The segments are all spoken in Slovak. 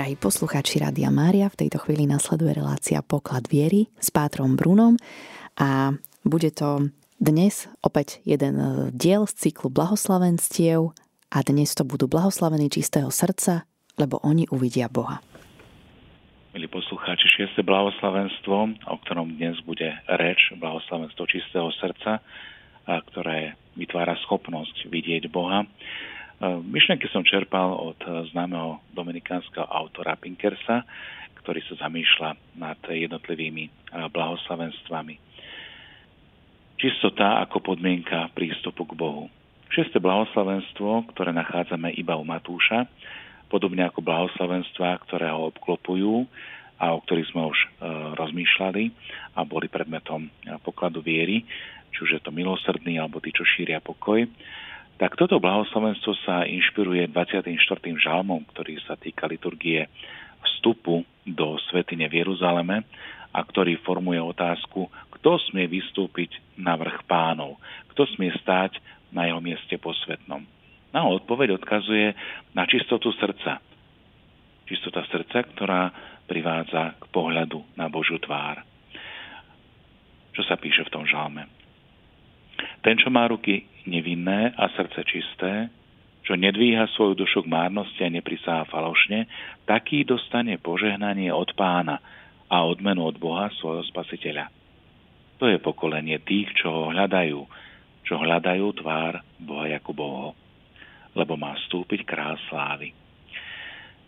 Drahí poslucháči Rádia Mária, v tejto chvíli nasleduje relácia Poklad viery s Pátrom Brunom a bude to dnes opäť jeden diel z cyklu blahoslavenstiev a dnes to budú blahoslavení čistého srdca, lebo oni uvidia Boha. Milí poslucháči, šieste blahoslavenstvo, o ktorom dnes bude reč, blahoslavenstvo čistého srdca, ktoré vytvára schopnosť vidieť Boha. Myšlenky som čerpal od známeho dominikánskeho autora Pinkersa, ktorý sa zamýšľa nad jednotlivými blahoslavenstvami. Čistota ako podmienka prístupu k Bohu. Šesté blahoslavenstvo, ktoré nachádzame iba u Matúša, podobne ako blahoslavenstva, ktoré ho obklopujú a o ktorých sme už e, rozmýšľali a boli predmetom pokladu viery, či už je to milosrdný alebo tí, čo šíria pokoj, tak toto blahoslavenstvo sa inšpiruje 24. žalmom, ktorý sa týka liturgie vstupu do svetine v Jeruzaleme a ktorý formuje otázku, kto smie vystúpiť na vrch pánov, kto smie stáť na jeho mieste posvetnom. Na odpoveď odkazuje na čistotu srdca. Čistota srdca, ktorá privádza k pohľadu na Božiu tvár. Čo sa píše v tom žalme? Ten, čo má ruky nevinné a srdce čisté, čo nedvíha svoju dušu k márnosti a neprisáha falošne, taký dostane požehnanie od pána a odmenu od Boha svojho spasiteľa. To je pokolenie tých, čo ho hľadajú, čo hľadajú tvár Boha Jakuboho, lebo má vstúpiť král slávy.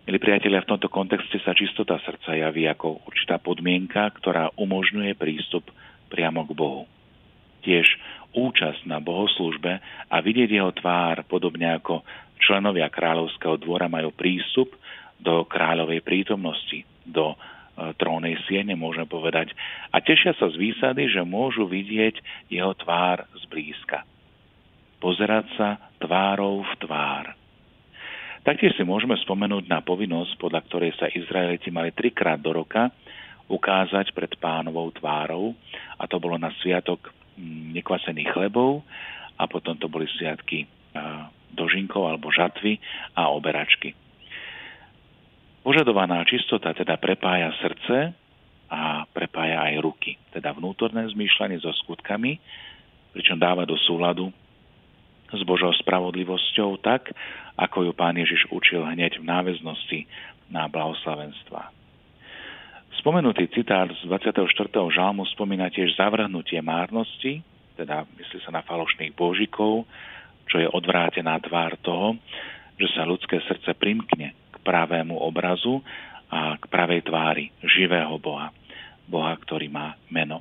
Milí priatelia, v tomto kontexte sa čistota srdca javí ako určitá podmienka, ktorá umožňuje prístup priamo k Bohu. Tiež účasť na bohoslužbe a vidieť jeho tvár, podobne ako členovia kráľovského dvora majú prístup do kráľovej prítomnosti, do e, trónej siene, môžeme povedať. A tešia sa z výsady, že môžu vidieť jeho tvár zblízka. Pozerať sa tvárou v tvár. Taktiež si môžeme spomenúť na povinnosť, podľa ktorej sa Izraeliti mali trikrát do roka ukázať pred pánovou tvárou, a to bolo na sviatok nekvasených chlebov a potom to boli sviatky dožinkov alebo žatvy a oberačky. Požadovaná čistota teda prepája srdce a prepája aj ruky, teda vnútorné zmýšľanie so skutkami, pričom dáva do súladu s Božou spravodlivosťou tak, ako ju pán Ježiš učil hneď v náväznosti na blahoslavenstva. Spomenutý citát z 24. žalmu spomína tiež zavrhnutie márnosti, teda myslí sa na falošných božikov, čo je odvrátená tvár toho, že sa ľudské srdce primkne k pravému obrazu a k pravej tvári živého Boha. Boha, ktorý má meno.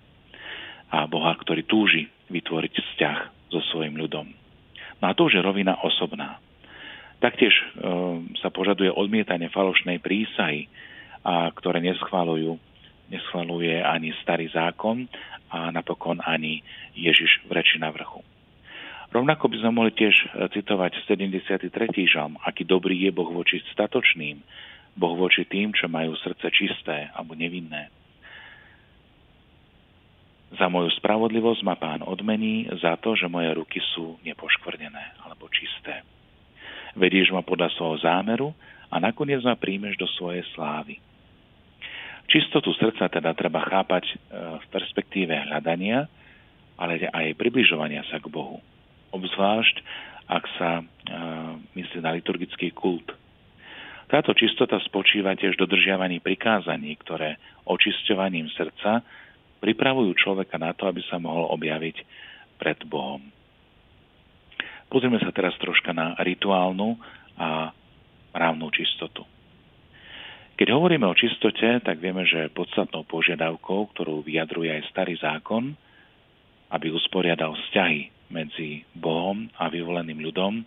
A Boha, ktorý túži vytvoriť vzťah so svojim ľudom. No a to už je rovina osobná. Taktiež e, sa požaduje odmietanie falošnej prísahy, a ktoré neschvalujú, neschvaluje ani starý zákon a napokon ani Ježiš v reči na vrchu. Rovnako by sme mohli tiež citovať 73. žalm, aký dobrý je Boh voči statočným, Boh voči tým, čo majú srdce čisté alebo nevinné. Za moju spravodlivosť ma pán odmení za to, že moje ruky sú nepoškvrnené alebo čisté. Vedieš ma podľa svojho zámeru a nakoniec ma príjmeš do svojej slávy. Čistotu srdca teda treba chápať e, v perspektíve hľadania, ale aj približovania sa k Bohu. Obzvlášť, ak sa e, myslí na liturgický kult. Táto čistota spočíva tiež dodržiavaní prikázaní, ktoré očisťovaním srdca pripravujú človeka na to, aby sa mohol objaviť pred Bohom. Pozrieme sa teraz troška na rituálnu a právnu čistotu. Keď hovoríme o čistote, tak vieme, že podstatnou požiadavkou, ktorú vyjadruje aj starý zákon, aby usporiadal vzťahy medzi Bohom a vyvoleným ľudom,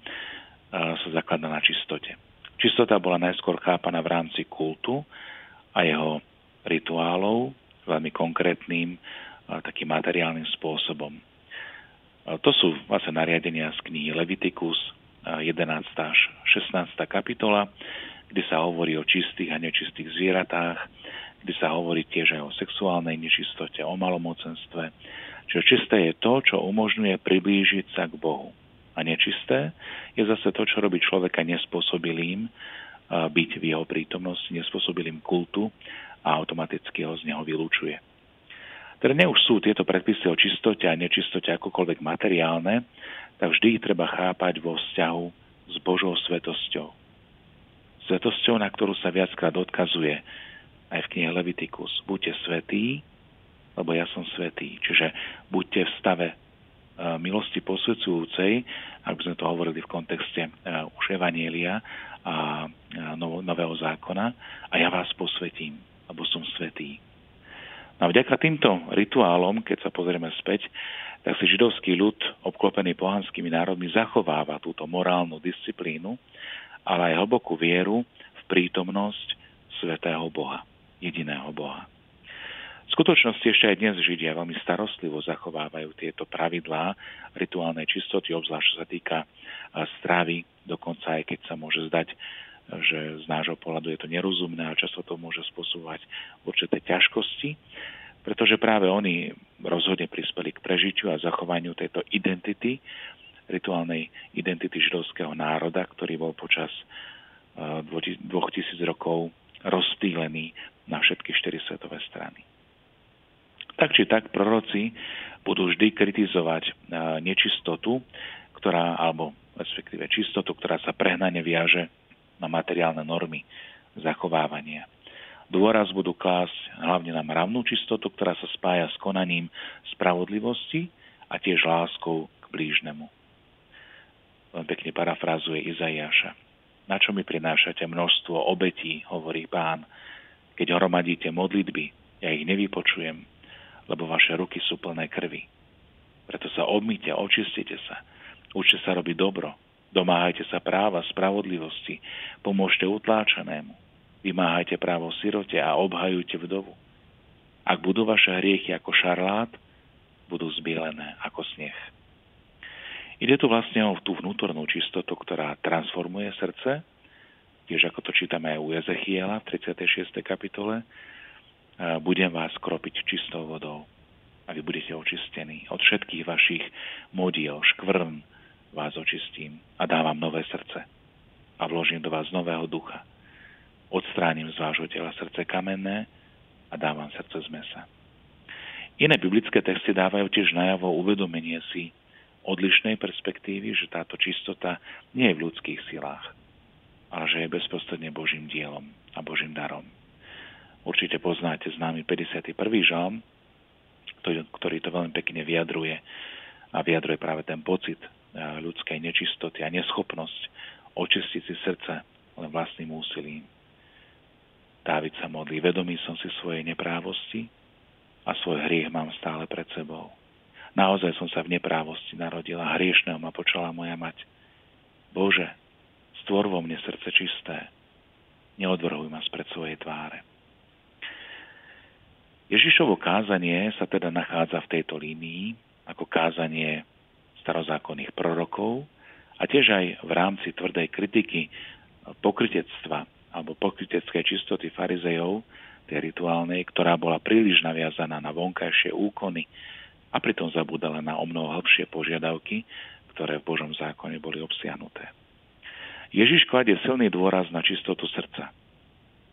sa zakladá na čistote. Čistota bola najskôr chápaná v rámci kultu a jeho rituálov veľmi konkrétnym, takým materiálnym spôsobom. To sú vlastne nariadenia z knihy Leviticus, 11. až 16. kapitola, kde sa hovorí o čistých a nečistých zvieratách, kde sa hovorí tiež aj o sexuálnej nečistote, o malomocenstve. Čiže čisté je to, čo umožňuje priblížiť sa k Bohu. A nečisté je zase to, čo robí človeka nespôsobilým byť v jeho prítomnosti, nespôsobil im kultu a automaticky ho z neho vylúčuje. Teda ne už sú tieto predpisy o čistote a nečistote akokoľvek materiálne, tak vždy ich treba chápať vo vzťahu s Božou svetosťou. Svetosťou, na ktorú sa viackrát odkazuje aj v knihe Levitikus. Buďte svetí, lebo ja som svetý. Čiže buďte v stave e, milosti posvedzujúcej, ak sme to hovorili v kontexte e, už Evanielia a Nového zákona, a ja vás posvetím, lebo som svetý. No a vďaka týmto rituálom, keď sa pozrieme späť, tak si židovský ľud, obklopený pohanskými národmi, zachováva túto morálnu disciplínu, ale aj hlbokú vieru v prítomnosť svetého Boha, jediného Boha. V skutočnosti ešte aj dnes Židia veľmi starostlivo zachovávajú tieto pravidlá rituálnej čistoty, obzvlášť čo sa týka stravy, dokonca aj keď sa môže zdať, že z nášho pohľadu je to nerozumné a často to môže spôsobovať určité ťažkosti, pretože práve oni rozhodne prispeli k prežitiu a zachovaniu tejto identity, rituálnej identity židovského národa, ktorý bol počas dvoch tisíc rokov rozptýlený na všetky štyri svetové strany. Tak či tak proroci budú vždy kritizovať e, nečistotu, ktorá, alebo respektíve čistotu, ktorá sa prehnane viaže na materiálne normy zachovávania. Dôraz budú klásť hlavne na mravnú čistotu, ktorá sa spája s konaním spravodlivosti a tiež láskou k blížnemu. Len pekne parafrázuje Izaiáša. Na čo mi prinášate množstvo obetí, hovorí pán, keď hromadíte modlitby, ja ich nevypočujem, lebo vaše ruky sú plné krvi. Preto sa obmite, očistite sa, učte sa robiť dobro, domáhajte sa práva, spravodlivosti, pomôžte utláčanému, vymáhajte právo sirote a obhajujte vdovu. Ak budú vaše hriechy ako šarlát, budú zbielené ako sneh. Ide tu vlastne o tú vnútornú čistotu, ktorá transformuje srdce, tiež ako to čítame aj u Ezechiela v 36. kapitole, budem vás kropiť čistou vodou a vy budete očistení. Od všetkých vašich modiel, škvrn vás očistím a dávam nové srdce a vložím do vás nového ducha. Odstránim z vášho tela srdce kamenné a dávam srdce z mesa. Iné biblické texty dávajú tiež najavo uvedomenie si odlišnej perspektívy, že táto čistota nie je v ľudských silách, ale že je bezprostredne Božím dielom a Božím darom. Určite poznáte známy 51. žalm, ktorý to veľmi pekne vyjadruje a vyjadruje práve ten pocit e, ľudskej nečistoty a neschopnosť očistiť si srdce len vlastným úsilím. Dávid sa modlí, vedomý som si svojej neprávosti a svoj hriech mám stále pred sebou. Naozaj som sa v neprávosti narodila, hriešného ma počala moja mať. Bože, stvor vo mne srdce čisté, neodvrhuj ma spred svojej tváre. Ježišovo kázanie sa teda nachádza v tejto línii ako kázanie starozákonných prorokov a tiež aj v rámci tvrdej kritiky pokritectva alebo pokryteckej čistoty farizejov, tej rituálnej, ktorá bola príliš naviazaná na vonkajšie úkony a pritom zabúdala na o mnoho hĺbšie požiadavky, ktoré v Božom zákone boli obsiahnuté. Ježiš kladie silný dôraz na čistotu srdca –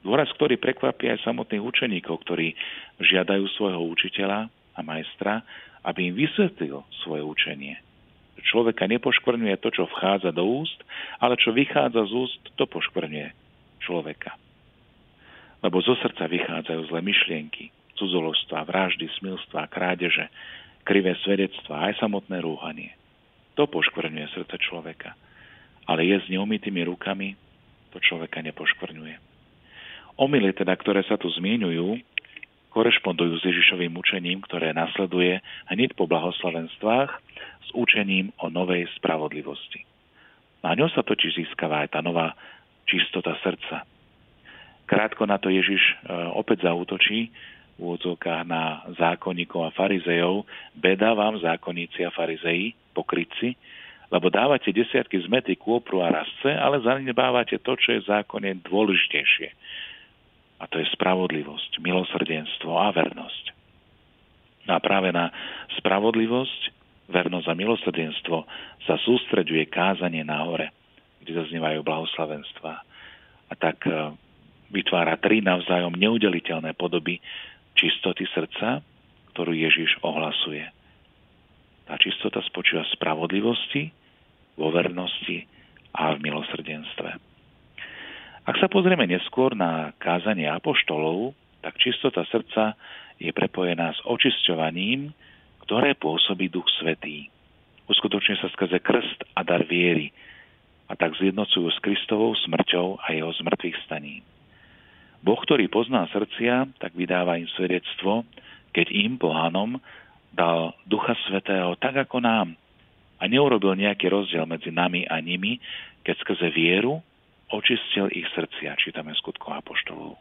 Dôraz, ktorý prekvapí aj samotných učeníkov, ktorí žiadajú svojho učiteľa a majstra, aby im vysvetlil svoje učenie. Človeka nepoškvrňuje to, čo vchádza do úst, ale čo vychádza z úst, to poškvrňuje človeka. Lebo zo srdca vychádzajú zlé myšlienky, cudzoložstva, vraždy, smilstva, krádeže, krivé svedectvá, aj samotné rúhanie. To poškvrňuje srdce človeka. Ale je s neumytými rukami, to človeka nepoškvrňuje. Omily teda, ktoré sa tu zmienujú, korešpondujú s Ježišovým učením, ktoré nasleduje hneď po blahoslavenstvách s učením o novej spravodlivosti. Na ňo sa totiž získava aj tá nová čistota srdca. Krátko na to Ježiš e, opäť zautočí úvodzovkách na zákonníkov a farizejov. Beda vám, zákonníci a farizeji, pokrytci, lebo dávate desiatky zmety, kôpru a rasce, ale zanedbávate to, čo je zákone dôležitejšie a to je spravodlivosť, milosrdenstvo a vernosť. No a práve na spravodlivosť, vernosť a milosrdenstvo sa sústreďuje kázanie na hore, kde zaznievajú blahoslavenstva. A tak e, vytvára tri navzájom neudeliteľné podoby čistoty srdca, ktorú Ježiš ohlasuje. Tá čistota spočíva v spravodlivosti, vo vernosti a v milosrdenstve. Ak sa pozrieme neskôr na kázanie apoštolov, tak čistota srdca je prepojená s očisťovaním, ktoré pôsobí Duch Svetý. Uskutočne sa skrze krst a dar viery a tak zjednocujú s Kristovou smrťou a jeho zmrtvých staní. Boh, ktorý pozná srdcia, tak vydáva im svedectvo, keď im, pohanom, dal Ducha Svetého tak ako nám a neurobil nejaký rozdiel medzi nami a nimi, keď skrze vieru očistil ich srdcia, čítame skutkov apoštolov.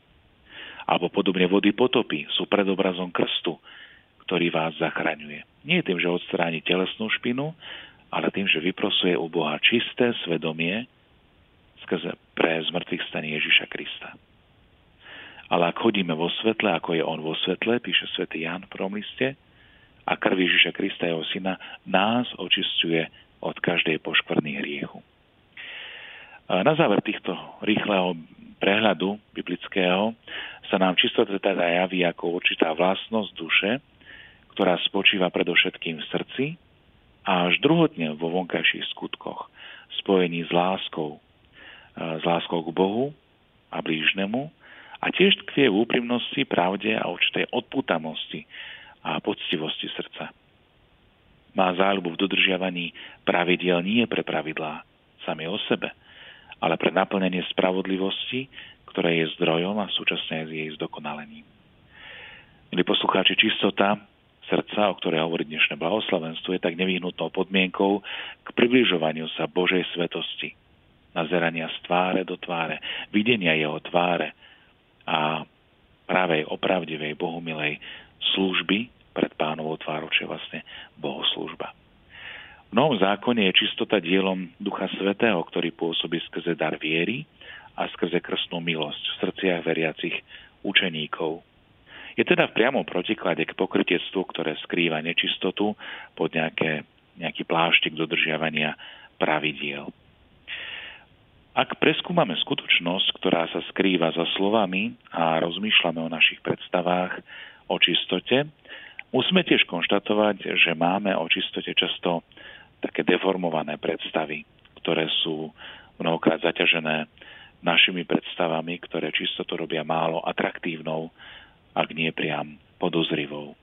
Alebo podobne vody potopy sú predobrazom krstu, ktorý vás zachraňuje. Nie tým, že odstráni telesnú špinu, ale tým, že vyprosuje u Boha čisté svedomie skrze pre zmrtvých staní Ježiša Krista. Ale ak chodíme vo svetle, ako je on vo svetle, píše svätý Jan v prvom liste, a krv Ježiša Krista, jeho syna, nás očistuje od každej poškvrny hriechu. Na záver týchto rýchleho prehľadu biblického sa nám čistota teda javí ako určitá vlastnosť duše, ktorá spočíva predovšetkým v srdci a až druhotne vo vonkajších skutkoch, spojení s láskou, s láskou k Bohu a blížnemu a tiež tkvie v úprimnosti, pravde a určitej odputamosti a poctivosti srdca. Má záľubu v dodržiavaní pravidiel nie pre pravidlá sami o sebe, ale pre naplnenie spravodlivosti, ktoré je zdrojom a súčasne je jej zdokonalením. Milí poslucháči, čistota srdca, o ktorej hovorí dnešné blahoslavenstvo, je tak nevyhnutnou podmienkou k približovaniu sa Božej svetosti, nazerania z tváre do tváre, videnia jeho tváre, a právej opravdivej bohumilej služby pred pánovou tvárou, čo je vlastne bohoslúžba. V Novom zákone je čistota dielom Ducha Svetého, ktorý pôsobí skrze dar viery a skrze krstnú milosť v srdciach veriacich učeníkov. Je teda v priamom protiklade k pokrytectvu, ktoré skrýva nečistotu pod nejaké, nejaký pláštik dodržiavania pravidiel. Ak preskúmame skutočnosť, ktorá sa skrýva za slovami a rozmýšľame o našich predstavách o čistote, musíme tiež konštatovať, že máme o čistote často také deformované predstavy, ktoré sú mnohokrát zaťažené našimi predstavami, ktoré čistotu robia málo atraktívnou, ak nie priam podozrivou.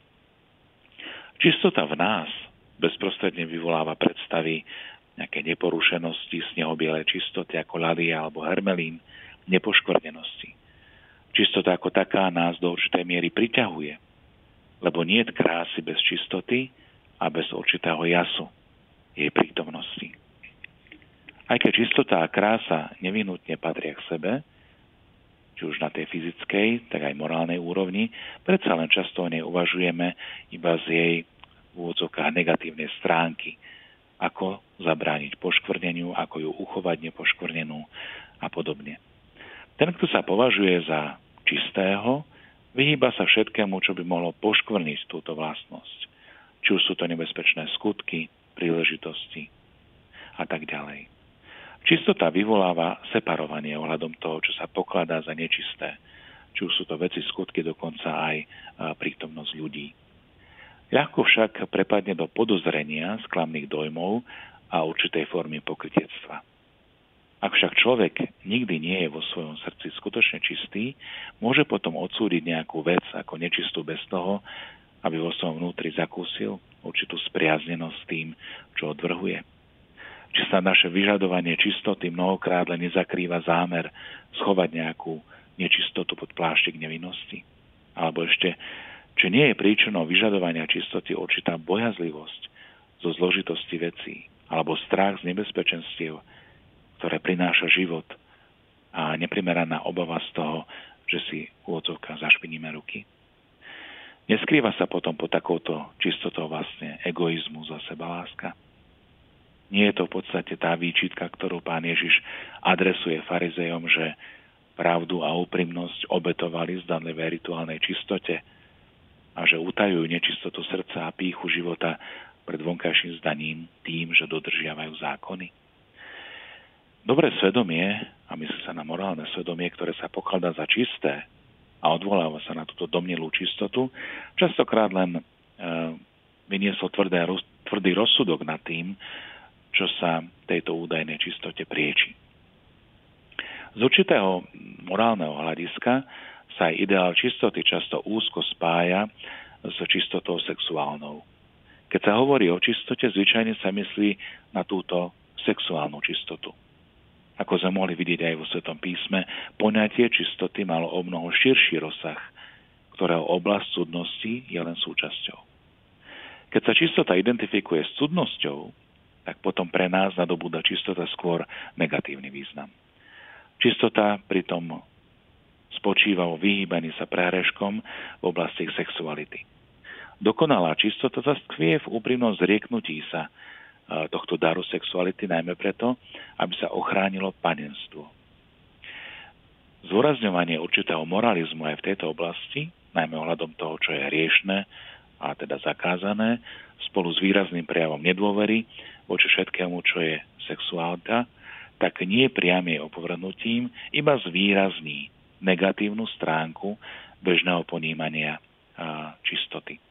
Čistota v nás bezprostredne vyvoláva predstavy nejaké neporušenosti, snehobiele čistoty ako lalia alebo hermelín, nepoškvrnenosti. Čistota ako taká nás do určitej miery priťahuje, lebo nie je krásy bez čistoty a bez určitého jasu jej prítomnosti. Aj keď čistota a krása nevinutne patria k sebe, či už na tej fyzickej, tak aj morálnej úrovni, predsa len často o nej uvažujeme iba z jej v negatívnej stránky, ako zabrániť poškvrneniu, ako ju uchovať nepoškvrnenú a podobne. Ten, kto sa považuje za čistého, vyhýba sa všetkému, čo by mohlo poškvrniť túto vlastnosť. Či už sú to nebezpečné skutky, príležitosti a tak ďalej. Čistota vyvoláva separovanie ohľadom toho, čo sa pokladá za nečisté. Či už sú to veci, skutky, dokonca aj prítomnosť ľudí. Ľahko však prepadne do podozrenia, sklamných dojmov a určitej formy pokrytectva. Ak však človek nikdy nie je vo svojom srdci skutočne čistý, môže potom odsúdiť nejakú vec ako nečistú bez toho, aby vo svojom vnútri zakúsil určitú spriaznenosť tým, čo odvrhuje. Či sa naše vyžadovanie čistoty mnohokrát len nezakrýva zámer schovať nejakú nečistotu pod pláštik nevinnosti? Alebo ešte či nie je príčinou vyžadovania čistoty určitá bojazlivosť zo zložitosti vecí alebo strach z nebezpečenstiev, ktoré prináša život a neprimeraná obava z toho, že si u odzovka zašpiníme ruky? Neskrýva sa potom po takouto čistotou vlastne egoizmu za seba láska? Nie je to v podstate tá výčitka, ktorú pán Ježiš adresuje farizejom, že pravdu a úprimnosť obetovali zdanlivé rituálnej čistote, utajujú nečistotu srdca a píchu života pred vonkajším zdaním tým, že dodržiavajú zákony. Dobré svedomie, a myslí sa na morálne svedomie, ktoré sa pokladá za čisté a odvoláva sa na túto domnelú čistotu, častokrát len e, vyniesol tvrdé, tvrdý rozsudok nad tým, čo sa tejto údajnej čistote prieči. Z určitého morálneho hľadiska sa aj ideál čistoty často úzko spája s čistotou sexuálnou. Keď sa hovorí o čistote, zvyčajne sa myslí na túto sexuálnu čistotu. Ako sme mohli vidieť aj vo Svetom písme, poňatie čistoty malo o mnoho širší rozsah, ktorého oblasť cudnosti je len súčasťou. Keď sa čistota identifikuje s cudnosťou, tak potom pre nás nadobúda čistota skôr negatívny význam. Čistota pritom spočíva vo vyhýbaní sa prehreškom v oblasti sexuality. Dokonalá čistota sa skvie v úprimnom zrieknutí sa tohto daru sexuality, najmä preto, aby sa ochránilo panenstvo. Zúrazňovanie určitého moralizmu aj v tejto oblasti, najmä ohľadom toho, čo je hriešne a teda zakázané, spolu s výrazným prejavom nedôvery voči všetkému, čo je sexuálta, tak nie priamie opovrhnutím, iba zvýrazní negatívnu stránku bežného ponímania čistoty.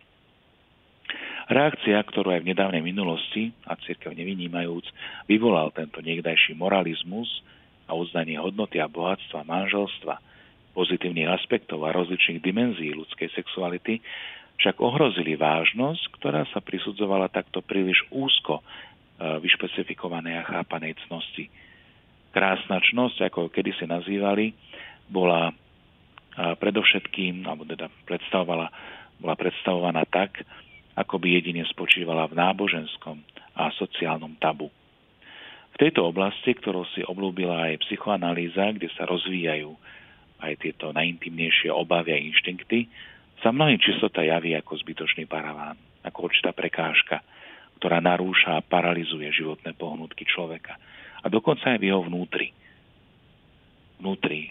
Reakcia, ktorú aj v nedávnej minulosti, a církev nevynímajúc, vyvolal tento niekdajší moralizmus a uznanie hodnoty a bohatstva manželstva, pozitívnych aspektov a rozličných dimenzií ľudskej sexuality, však ohrozili vážnosť, ktorá sa prisudzovala takto príliš úzko vyšpecifikovanej a chápanej cnosti. Krásna čnosť, ako kedysi nazývali, bola predovšetkým, alebo teda predstavovala, bola predstavovaná tak, ako by jedine spočívala v náboženskom a sociálnom tabu. V tejto oblasti, ktorú si oblúbila aj psychoanalýza, kde sa rozvíjajú aj tieto najintimnejšie obavy a inštinkty, sa mnohým čistota javí ako zbytočný paraván, ako určitá prekážka, ktorá narúša a paralizuje životné pohnutky človeka. A dokonca aj v jeho vnútri. Vnútri e,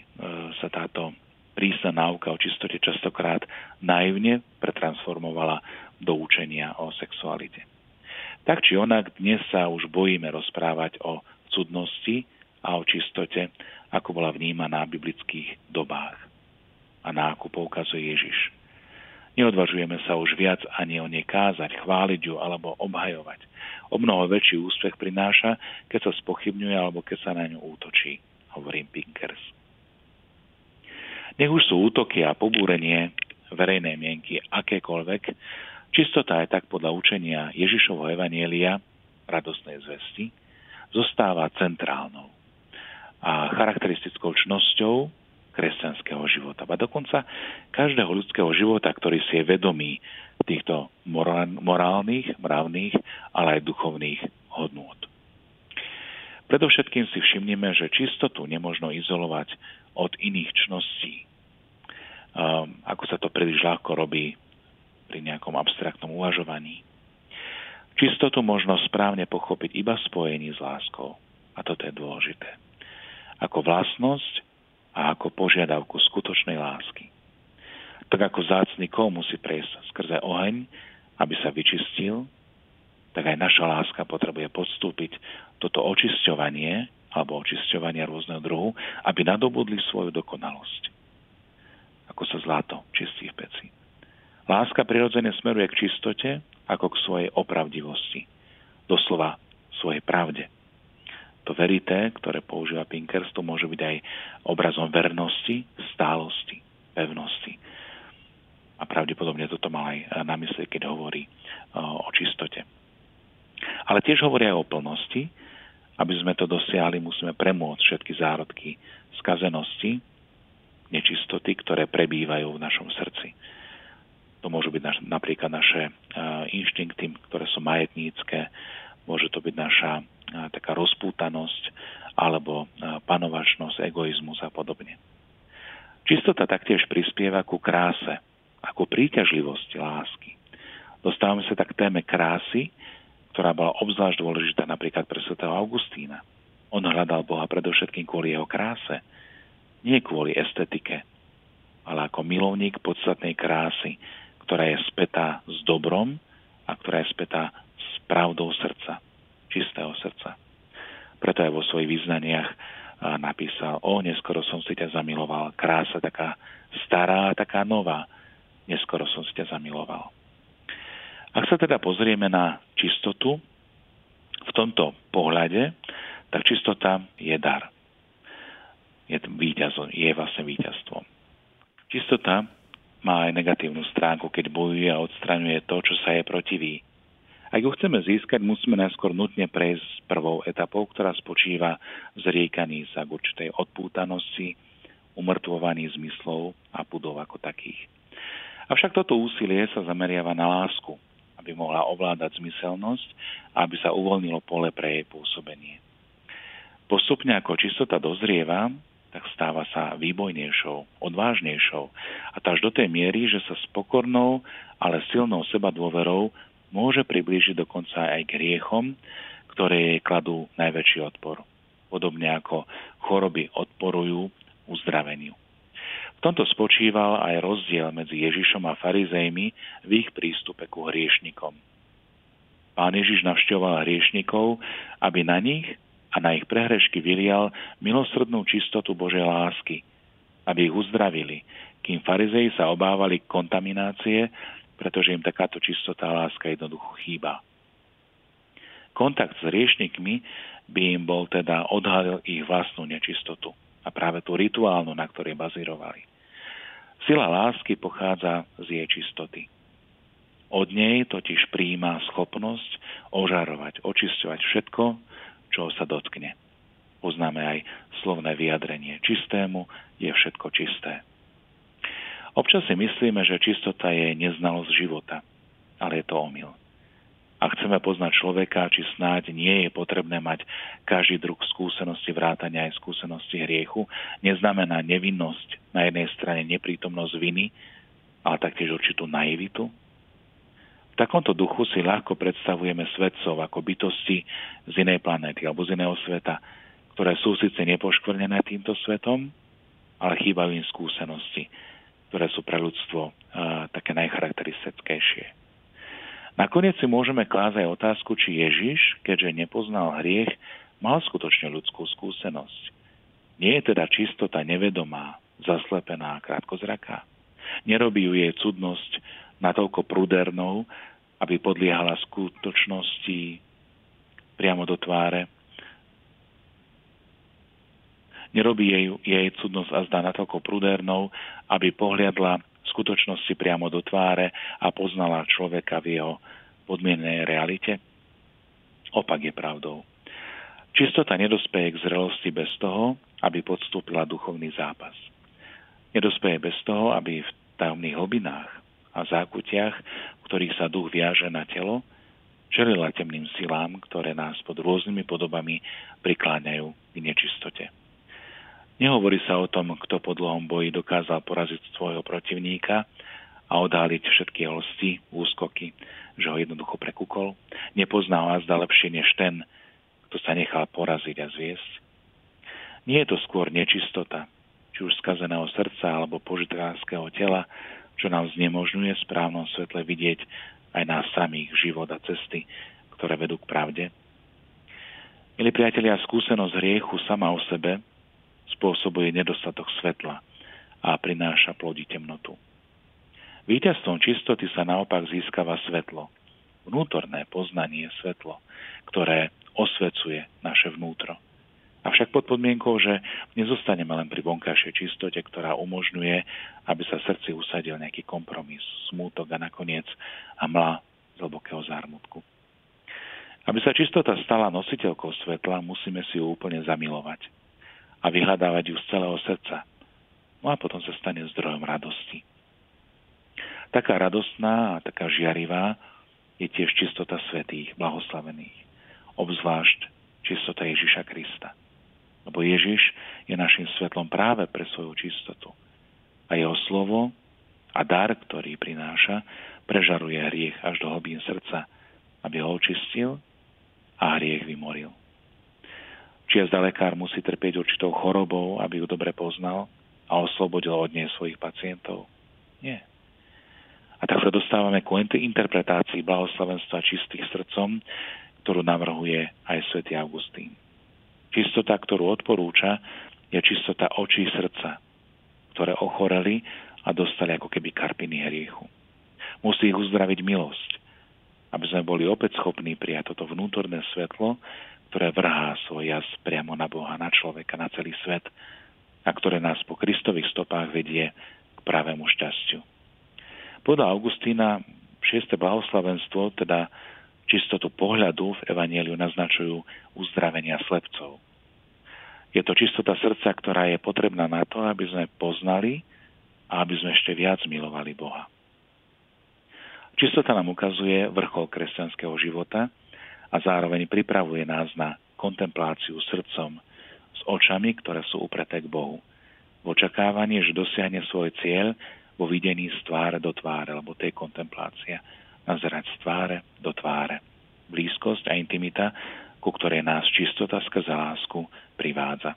sa táto prísna náuka o čistote častokrát naivne pretransformovala do učenia o sexualite. Tak či onak, dnes sa už bojíme rozprávať o cudnosti a o čistote, ako bola vnímaná v biblických dobách a na akú poukazuje Ježiš. Neodvažujeme sa už viac ani o nej kázať, chváliť ju alebo obhajovať. O mnoho väčší úspech prináša, keď sa spochybňuje alebo keď sa na ňu útočí, hovorím Pinkers. Nech už sú útoky a pobúrenie verejnej mienky akékoľvek, čistota je tak podľa učenia Ježišovho Evanielia, radostnej zvesti, zostáva centrálnou a charakteristickou čnosťou kresťanského života. A dokonca každého ľudského života, ktorý si je vedomý týchto morálnych, mravných, ale aj duchovných hodnôt. Predovšetkým si všimneme, že čistotu nemožno izolovať od iných čností. Um, ako sa to príliš ľahko robí pri nejakom abstraktnom uvažovaní. Čistotu možno správne pochopiť iba v spojení s láskou. A toto je dôležité. Ako vlastnosť a ako požiadavku skutočnej lásky. Tak ako zácný kov musí prejsť skrze oheň, aby sa vyčistil, tak aj naša láska potrebuje podstúpiť toto očisťovanie alebo očisťovanie rôzneho druhu, aby nadobudli svoju dokonalosť. Ako sa zlato čistí v peci. Láska prirodzene smeruje k čistote ako k svojej opravdivosti. Doslova svojej pravde. To verité, ktoré používa Pinkers, to môže byť aj obrazom vernosti, stálosti, pevnosti. A pravdepodobne toto mal aj na mysli, keď hovorí o čistote. Ale tiež hovoria aj o plnosti. Aby sme to dosiahli, musíme premôcť všetky zárodky skazenosti, nečistoty, ktoré prebývajú v našom srdci. To môžu byť naš, napríklad naše uh, inštinkty, ktoré sú majetnícke, môže to byť naša uh, taká rozpútanosť alebo uh, panovačnosť, egoizmus a podobne. Čistota taktiež prispieva ku kráse, ako príťažlivosti lásky. Dostávame sa tak k téme krásy, ktorá bola obzvlášť dôležitá napríklad pre svätého Augustína. On hľadal Boha predovšetkým kvôli jeho kráse, nie kvôli estetike, ale ako milovník podstatnej krásy, ktorá je spätá s dobrom a ktorá je spätá s pravdou srdca, čistého srdca. Preto aj vo svojich význaniach napísal, o, neskoro som si ťa zamiloval, krása taká stará, taká nová, neskoro som si ťa zamiloval. Ak sa teda pozrieme na čistotu v tomto pohľade, tak čistota je dar. Je, víťazom, je vlastne víťazstvom. Čistota má aj negatívnu stránku, keď bojuje a odstraňuje to, čo sa je protiví. Ak ju chceme získať, musíme najskôr nutne prejsť prvou etapou, ktorá spočíva v zriekaní sa k určitej odpútanosti, umrtvovaní zmyslov a budov ako takých. Avšak toto úsilie sa zameriava na lásku, aby mohla ovládať zmyselnosť a aby sa uvoľnilo pole pre jej pôsobenie. Postupne ako čistota dozrieva, tak stáva sa výbojnejšou, odvážnejšou a až do tej miery, že sa s pokornou, ale silnou seba dôverou môže priblížiť dokonca aj k riechom, ktoré jej kladú najväčší odpor. Podobne ako choroby odporujú uzdraveniu. V tomto spočíval aj rozdiel medzi Ježišom a farizejmi v ich prístupe ku hriešnikom. Pán Ježiš navštevoval hriešnikov, aby na nich a na ich prehrešky vylial milosrdnú čistotu Božej lásky, aby ich uzdravili, kým farizeji sa obávali kontaminácie pretože im takáto čistota a láska jednoducho chýba. Kontakt s riešnikmi by im bol teda odhalil ich vlastnú nečistotu a práve tú rituálnu, na ktorej bazírovali. Sila lásky pochádza z jej čistoty. Od nej totiž príjma schopnosť ožarovať, očisťovať všetko, čo sa dotkne. Poznáme aj slovné vyjadrenie. Čistému je všetko čisté. Občas si myslíme, že čistota je neznalosť života, ale je to omyl. Ak chceme poznať človeka, či snáď nie je potrebné mať každý druh skúsenosti vrátania aj skúsenosti hriechu, neznamená nevinnosť na jednej strane neprítomnosť viny, ale taktiež určitú naivitu. V takomto duchu si ľahko predstavujeme svetcov ako bytosti z inej planéty alebo z iného sveta, ktoré sú síce nepoškvrnené týmto svetom, ale chýbajú im skúsenosti ktoré sú pre ľudstvo také najcharakteristickejšie. Nakoniec si môžeme klásť aj otázku, či Ježiš, keďže nepoznal hriech, mal skutočne ľudskú skúsenosť. Nie je teda čistota nevedomá, zaslepená a krátkozraká. Nerobí ju jej cudnosť natoľko prudernou, aby podliehala skutočnosti priamo do tváre, Nerobí jej, jej cudnosť a zdá natoľko prudérnou, aby pohliadla skutočnosti priamo do tváre a poznala človeka v jeho podmienenej realite? Opak je pravdou. Čistota nedospeje k zrelosti bez toho, aby podstúpila duchovný zápas. Nedospeje bez toho, aby v tajomných hlbinách a zákutiach, v ktorých sa duch viaže na telo, čelila temným silám, ktoré nás pod rôznymi podobami prikláňajú k nečistote. Nehovorí sa o tom, kto po dlhom boji dokázal poraziť svojho protivníka a odháliť všetky hosti, úskoky, že ho jednoducho prekúkol. Nepozná ho azda lepšie než ten, kto sa nechal poraziť a zviesť. Nie je to skôr nečistota, či už skazeného srdca alebo požitárskeho tela, čo nám znemožňuje v správnom svetle vidieť aj nás samých život a cesty, ktoré vedú k pravde. Milí priatelia, skúsenosť hriechu sama o sebe spôsobuje nedostatok svetla a prináša plodí temnotu. Výťazstvom čistoty sa naopak získava svetlo, vnútorné poznanie svetlo, ktoré osvecuje naše vnútro. Avšak pod podmienkou, že nezostaneme len pri vonkajšej čistote, ktorá umožňuje, aby sa v srdci usadil nejaký kompromis, smútok a nakoniec a mla hlbokého zármutku. Aby sa čistota stala nositeľkou svetla, musíme si ju úplne zamilovať a vyhľadávať ju z celého srdca. No a potom sa stane zdrojom radosti. Taká radostná a taká žiarivá je tiež čistota svetých, blahoslavených. Obzvlášť čistota Ježiša Krista. Lebo Ježiš je našim svetlom práve pre svoju čistotu. A jeho slovo a dar, ktorý prináša, prežaruje hriech až do hlbín srdca, aby ho očistil a hriech vymoril. Či zda lekár musí trpieť určitou chorobou, aby ju dobre poznal a oslobodil od nej svojich pacientov? Nie. A tak sa dostávame ku interpretácii blahoslavenstva čistých srdcom, ktorú navrhuje aj svätý Augustín. Čistota, ktorú odporúča, je čistota očí srdca, ktoré ochoreli a dostali ako keby karpiny hriechu. Musí ich uzdraviť milosť, aby sme boli opäť schopní prijať toto vnútorné svetlo, ktoré vrhá svoj jas priamo na Boha, na človeka, na celý svet a ktoré nás po Kristových stopách vedie k pravému šťastiu. Podľa Augustína 6. blahoslavenstvo, teda čistotu pohľadu v Evangeliu naznačujú uzdravenia slepcov. Je to čistota srdca, ktorá je potrebná na to, aby sme poznali a aby sme ešte viac milovali Boha. Čistota nám ukazuje vrchol kresťanského života a zároveň pripravuje nás na kontempláciu srdcom s očami, ktoré sú upreté k Bohu. V očakávaní, že dosiahne svoj cieľ vo videní z tváre do tváre, lebo tej kontemplácia nazerať z tváre do tváre. Blízkosť a intimita, ku ktorej nás čistota skrze lásku privádza.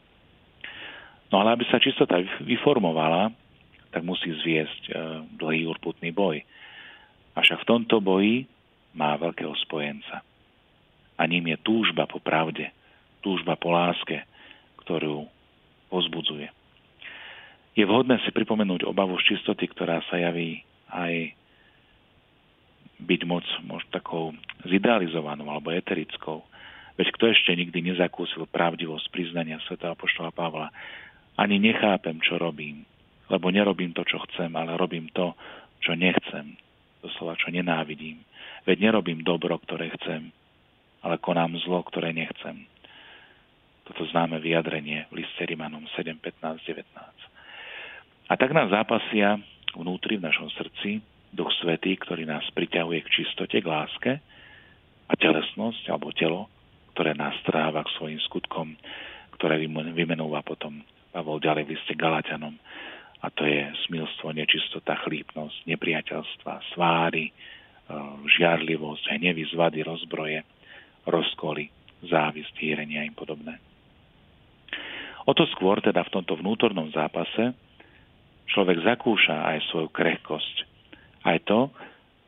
No ale aby sa čistota vyformovala, tak musí zviesť e, dlhý urputný boj. Avšak v tomto boji má veľkého spojenca. A ním je túžba po pravde, túžba po láske, ktorú pozbudzuje. Je vhodné si pripomenúť obavu z čistoty, ktorá sa javí aj byť moc možno takou zidealizovanou alebo eterickou. Veď kto ešte nikdy nezakúsil pravdivosť priznania svätého apoštola Pavla, ani nechápem, čo robím, lebo nerobím to, čo chcem, ale robím to, čo nechcem, doslova, čo nenávidím. Veď nerobím dobro, ktoré chcem, ale konám zlo, ktoré nechcem. Toto známe vyjadrenie v liste Rimanom 7, 15, 19. A tak nás zápasia vnútri v našom srdci Duch Svetý, ktorý nás priťahuje k čistote, k láske a telesnosť alebo telo, ktoré nás stráva k svojim skutkom, ktoré vymenúva potom Pavol ďalej v liste Galatianom. A to je smilstvo, nečistota, chlípnosť, nepriateľstva, sváry, e, žiarlivosť, hnevy, zvady, rozbroje, rozkoly, závisť, hýrenia a im podobné. O to skôr teda v tomto vnútornom zápase človek zakúša aj svoju krehkosť, aj to,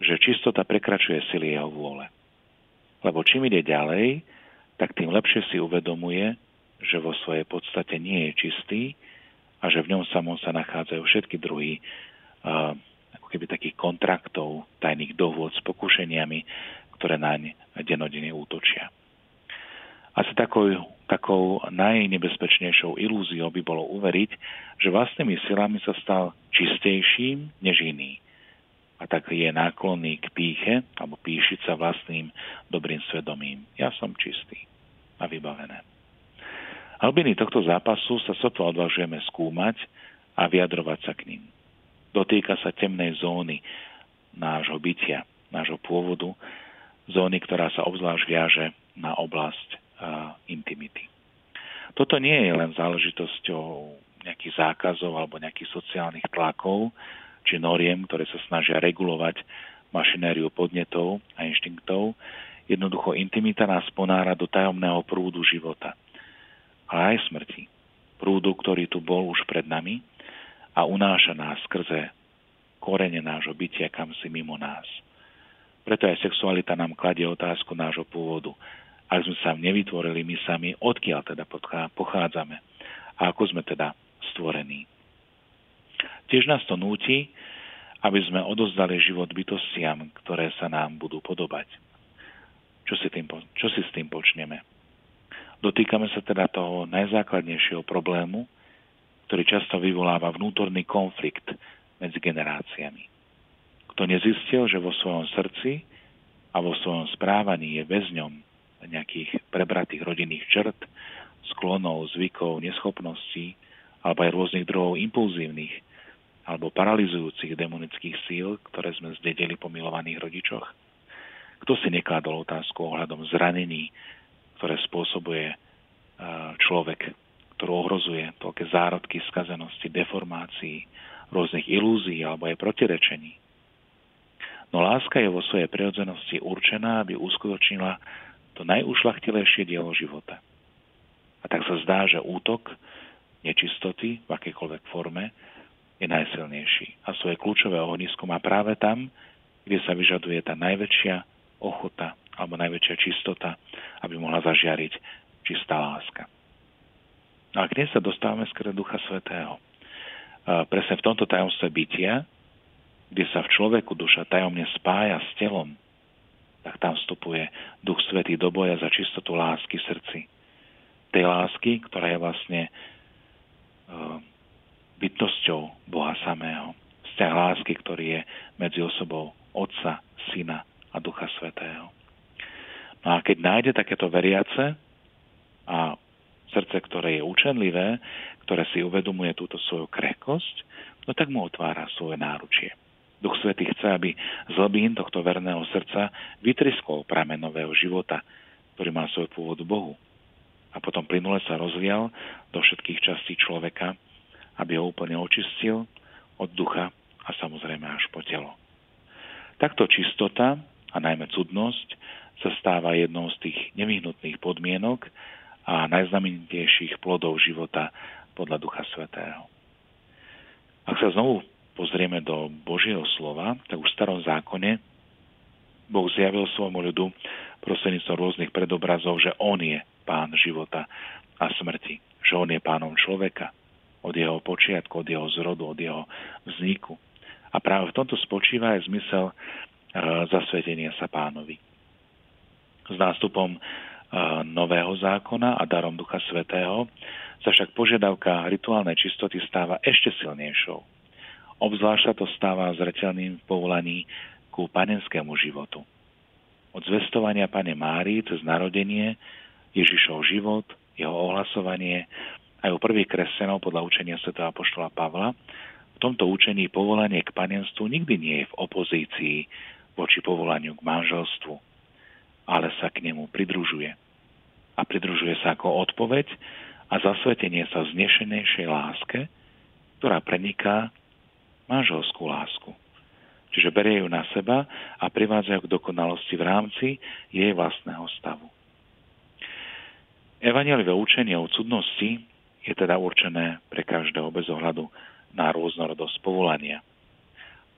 že čistota prekračuje sily jeho vôle. Lebo čím ide ďalej, tak tým lepšie si uvedomuje, že vo svojej podstate nie je čistý a že v ňom samom sa nachádzajú všetky druhy uh, ako keby takých kontraktov, tajných dohôd s pokušeniami, ktoré naň denodene útočia. Asi takou, takou najnebezpečnejšou ilúziou by bolo uveriť, že vlastnými silami sa stal čistejším než iný a tak je náklonný k píche alebo píšiť sa vlastným dobrým svedomím. Ja som čistý a vybavené. Hlbiny tohto zápasu sa sotva odvážujeme skúmať a vyjadrovať sa k ním. Dotýka sa temnej zóny nášho bytia, nášho pôvodu, zóny, ktorá sa obzvlášť viaže na oblasť a, intimity. Toto nie je len záležitosťou nejakých zákazov alebo nejakých sociálnych tlakov, či noriem, ktoré sa snažia regulovať mašinériu podnetov a inštinktov. Jednoducho intimita nás ponára do tajomného prúdu života. A aj smrti. Prúdu, ktorý tu bol už pred nami a unáša nás skrze korene nášho bytia kam si mimo nás. Preto aj sexualita nám kladie otázku nášho pôvodu. Ak sme sa nevytvorili my sami, odkiaľ teda pochádzame a ako sme teda stvorení. Tiež nás to núti, aby sme odozdali život bytostiam, ktoré sa nám budú podobať. Čo si, tým, čo si s tým počneme? Dotýkame sa teda toho najzákladnejšieho problému, ktorý často vyvoláva vnútorný konflikt medzi generáciami. Kto nezistil, že vo svojom srdci a vo svojom správaní je väzňom nejakých prebratých rodinných črt, sklonov, zvykov, neschopností alebo aj rôznych druhov impulzívnych alebo paralizujúcich demonických síl, ktoré sme zdedeli po milovaných rodičoch? Kto si nekladol otázku ohľadom zranení, ktoré spôsobuje človek, ktorý ohrozuje toľké zárodky skazenosti, deformácií, rôznych ilúzií alebo aj protirečení? No láska je vo svojej prirodzenosti určená, aby uskutočnila to najušlachtilejšie dielo života. A tak sa zdá, že útok nečistoty v akejkoľvek forme je najsilnejší a svoje kľúčové ohnisko má práve tam, kde sa vyžaduje tá najväčšia ochota alebo najväčšia čistota, aby mohla zažiariť čistá láska. No a kde sa dostávame skrze Ducha Svetého? Presne v tomto tajomstve bytia, kde sa v človeku duša tajomne spája s telom, tak tam vstupuje Duch Svetý do boja za čistotu lásky v srdci. Tej lásky, ktorá je vlastne uh, bytosťou Boha samého. Vzťah lásky, ktorý je medzi osobou Otca, Syna a Ducha Svetého. No a keď nájde takéto veriace a srdce, ktoré je učenlivé, ktoré si uvedomuje túto svoju krehkosť, no tak mu otvára svoje náručie. Duch Svetý chce, aby z hlbín tohto verného srdca vytriskol pramen nového života, ktorý má svoj pôvod Bohu. A potom plynule sa rozvial do všetkých častí človeka, aby ho úplne očistil od ducha a samozrejme až po telo. Takto čistota a najmä cudnosť sa stáva jednou z tých nevyhnutných podmienok a najznamenitejších plodov života podľa Ducha Svetého. Ak sa znovu pozrieme do Božieho slova, tak už v starom zákone Boh zjavil svojmu ľudu prostredníctvom rôznych predobrazov, že On je pán života a smrti, že On je pánom človeka od jeho počiatku, od jeho zrodu, od jeho vzniku. A práve v tomto spočíva aj zmysel e, zasvetenia sa pánovi. S nástupom e, nového zákona a darom Ducha Svetého sa však požiadavka rituálnej čistoty stáva ešte silnejšou Obzvlášť sa to stáva zreteľným v povolaní ku panenskému životu. Od zvestovania Pane Márii cez narodenie, Ježišov život, jeho ohlasovanie aj u prvých kresťanov podľa učenia Sv. Apoštola Pavla, v tomto učení povolanie k panenstvu nikdy nie je v opozícii voči povolaniu k manželstvu, ale sa k nemu pridružuje. A pridružuje sa ako odpoveď a zasvetenie sa vznešenejšej láske, ktorá preniká manželskú lásku. Čiže berie ju na seba a privádzajú k dokonalosti v rámci jej vlastného stavu. Evangeliové učenie o cudnosti je teda určené pre každého bez ohľadu na rôznorodosť povolania.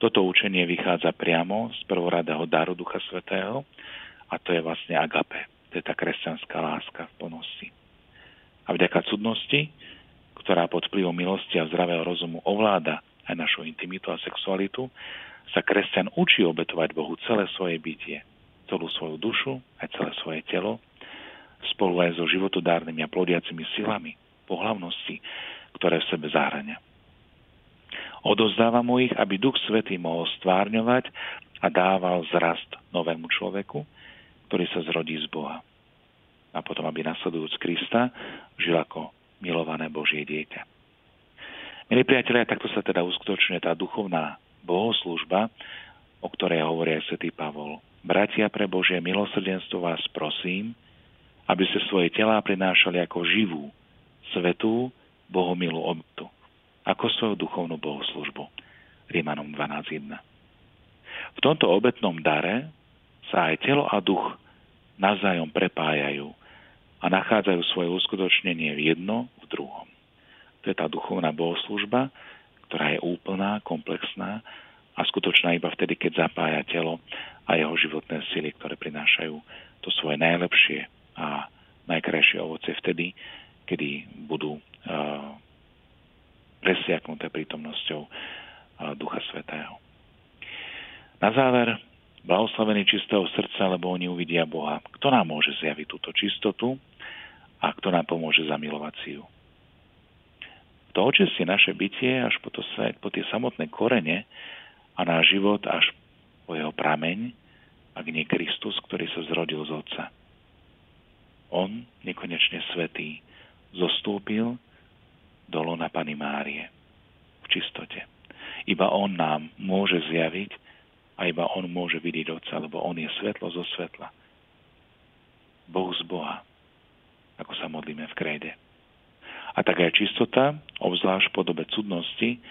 Toto učenie vychádza priamo z prvoradého daru Ducha Svetého a to je vlastne agape, to je tá kresťanská láska v plnosti. A vďaka cudnosti, ktorá pod vplyvom milosti a zdravého rozumu ovláda aj našu intimitu a sexualitu, sa kresťan učí obetovať Bohu celé svoje bytie, celú svoju dušu, aj celé svoje telo, spolu aj so životodárnymi a plodiacimi silami pohlavnosti, ktoré v sebe zahrania. Odozdáva mu ich, aby Duch Svetý mohol stvárňovať a dával zrast novému človeku, ktorý sa zrodí z Boha. A potom, aby nasledujúc Krista, žil ako milované Božie dieťa. Milí priatelia, takto sa teda uskutočňuje tá duchovná bohoslužba, o ktorej hovorí aj svätý Pavol. Bratia pre Božie milosrdenstvo vás prosím, aby ste svoje telá prinášali ako živú, svetú, bohomilú obetu, ako svoju duchovnú bohoslužbu. Rímanom 12.1. V tomto obetnom dare sa aj telo a duch navzájom prepájajú a nachádzajú svoje uskutočnenie v jedno v druhom. To je tá duchovná bohoslužba, ktorá je úplná, komplexná a skutočná iba vtedy, keď zapája telo a jeho životné sily, ktoré prinášajú to svoje najlepšie a najkrajšie ovoce vtedy, kedy budú uh, presiaknuté prítomnosťou uh, Ducha Svetého. Na záver, blahoslavení čistého srdca, lebo oni uvidia Boha. Kto nám môže zjaviť túto čistotu a kto nám pomôže zamilovať si ju? To očistí naše bytie až po, to, po tie samotné korene a náš život až po jeho prameň, ak nie Kristus, ktorý sa zrodil z Otca. On, nekonečne svetý, zostúpil do lona Pany Márie v čistote. Iba On nám môže zjaviť a iba On môže vidieť Otca, lebo On je svetlo zo svetla. Boh z Boha, ako sa modlíme v krejde. A tak aj čistota, obzvlášť v podobe cudnosti,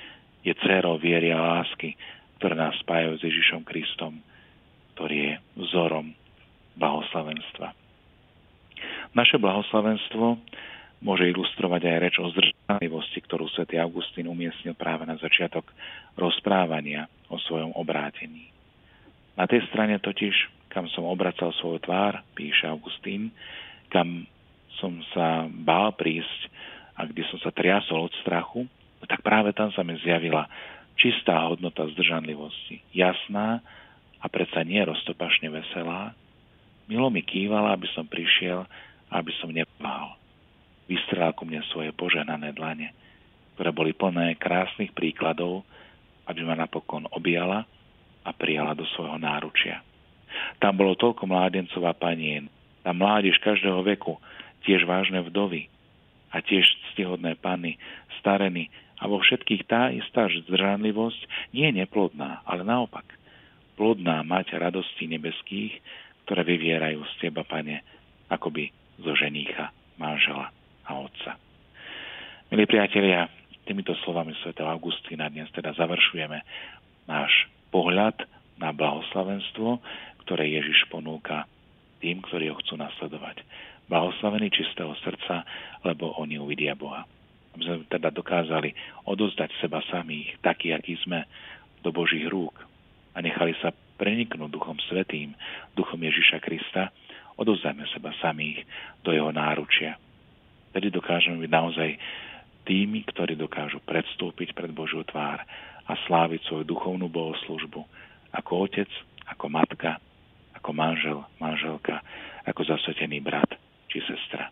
je dcerou viery a lásky, ktoré nás spájajú s Ježišom Kristom, ktorý je vzorom blahoslavenstva. Naše blahoslavenstvo môže ilustrovať aj reč o zdržanlivosti, ktorú svätý Augustín umiestnil práve na začiatok rozprávania o svojom obrátení. Na tej strane totiž, kam som obracal svoju tvár, píše Augustín, kam som sa bál prísť, a kde som sa triasol od strachu, tak práve tam sa mi zjavila čistá hodnota zdržanlivosti. Jasná a predsa nie roztopašne veselá. Milo mi kývala, aby som prišiel a aby som nepál. Vystrelal ku mne svoje poženané dlane, ktoré boli plné krásnych príkladov, aby ma napokon objala a prijala do svojho náručia. Tam bolo toľko mládencov a panien, tam mládež každého veku, tiež vážne vdovy a tiež ctihodné panny, stareny a vo všetkých tá istá zdržanlivosť nie je neplodná, ale naopak. Plodná mať radosti nebeských, ktoré vyvierajú z teba, pane, akoby zo ženícha, manžela a otca. Milí priatelia, týmito slovami Sv. Augustína dnes teda završujeme náš pohľad na blahoslavenstvo, ktoré Ježiš ponúka tým, ktorí ho chcú nasledovať. Blahoslavení čistého srdca, lebo oni uvidia Boha aby sme teda dokázali odozdať seba samých, taký, aký sme, do Božích rúk a nechali sa preniknúť Duchom Svetým, Duchom Ježiša Krista, odozdajme seba samých do jeho náručia. Tedy dokážeme byť naozaj tými, ktorí dokážu predstúpiť pred Božiu tvár a sláviť svoju duchovnú bohoslužbu ako otec, ako matka, ako manžel, manželka, ako zasvetený brat či sestra.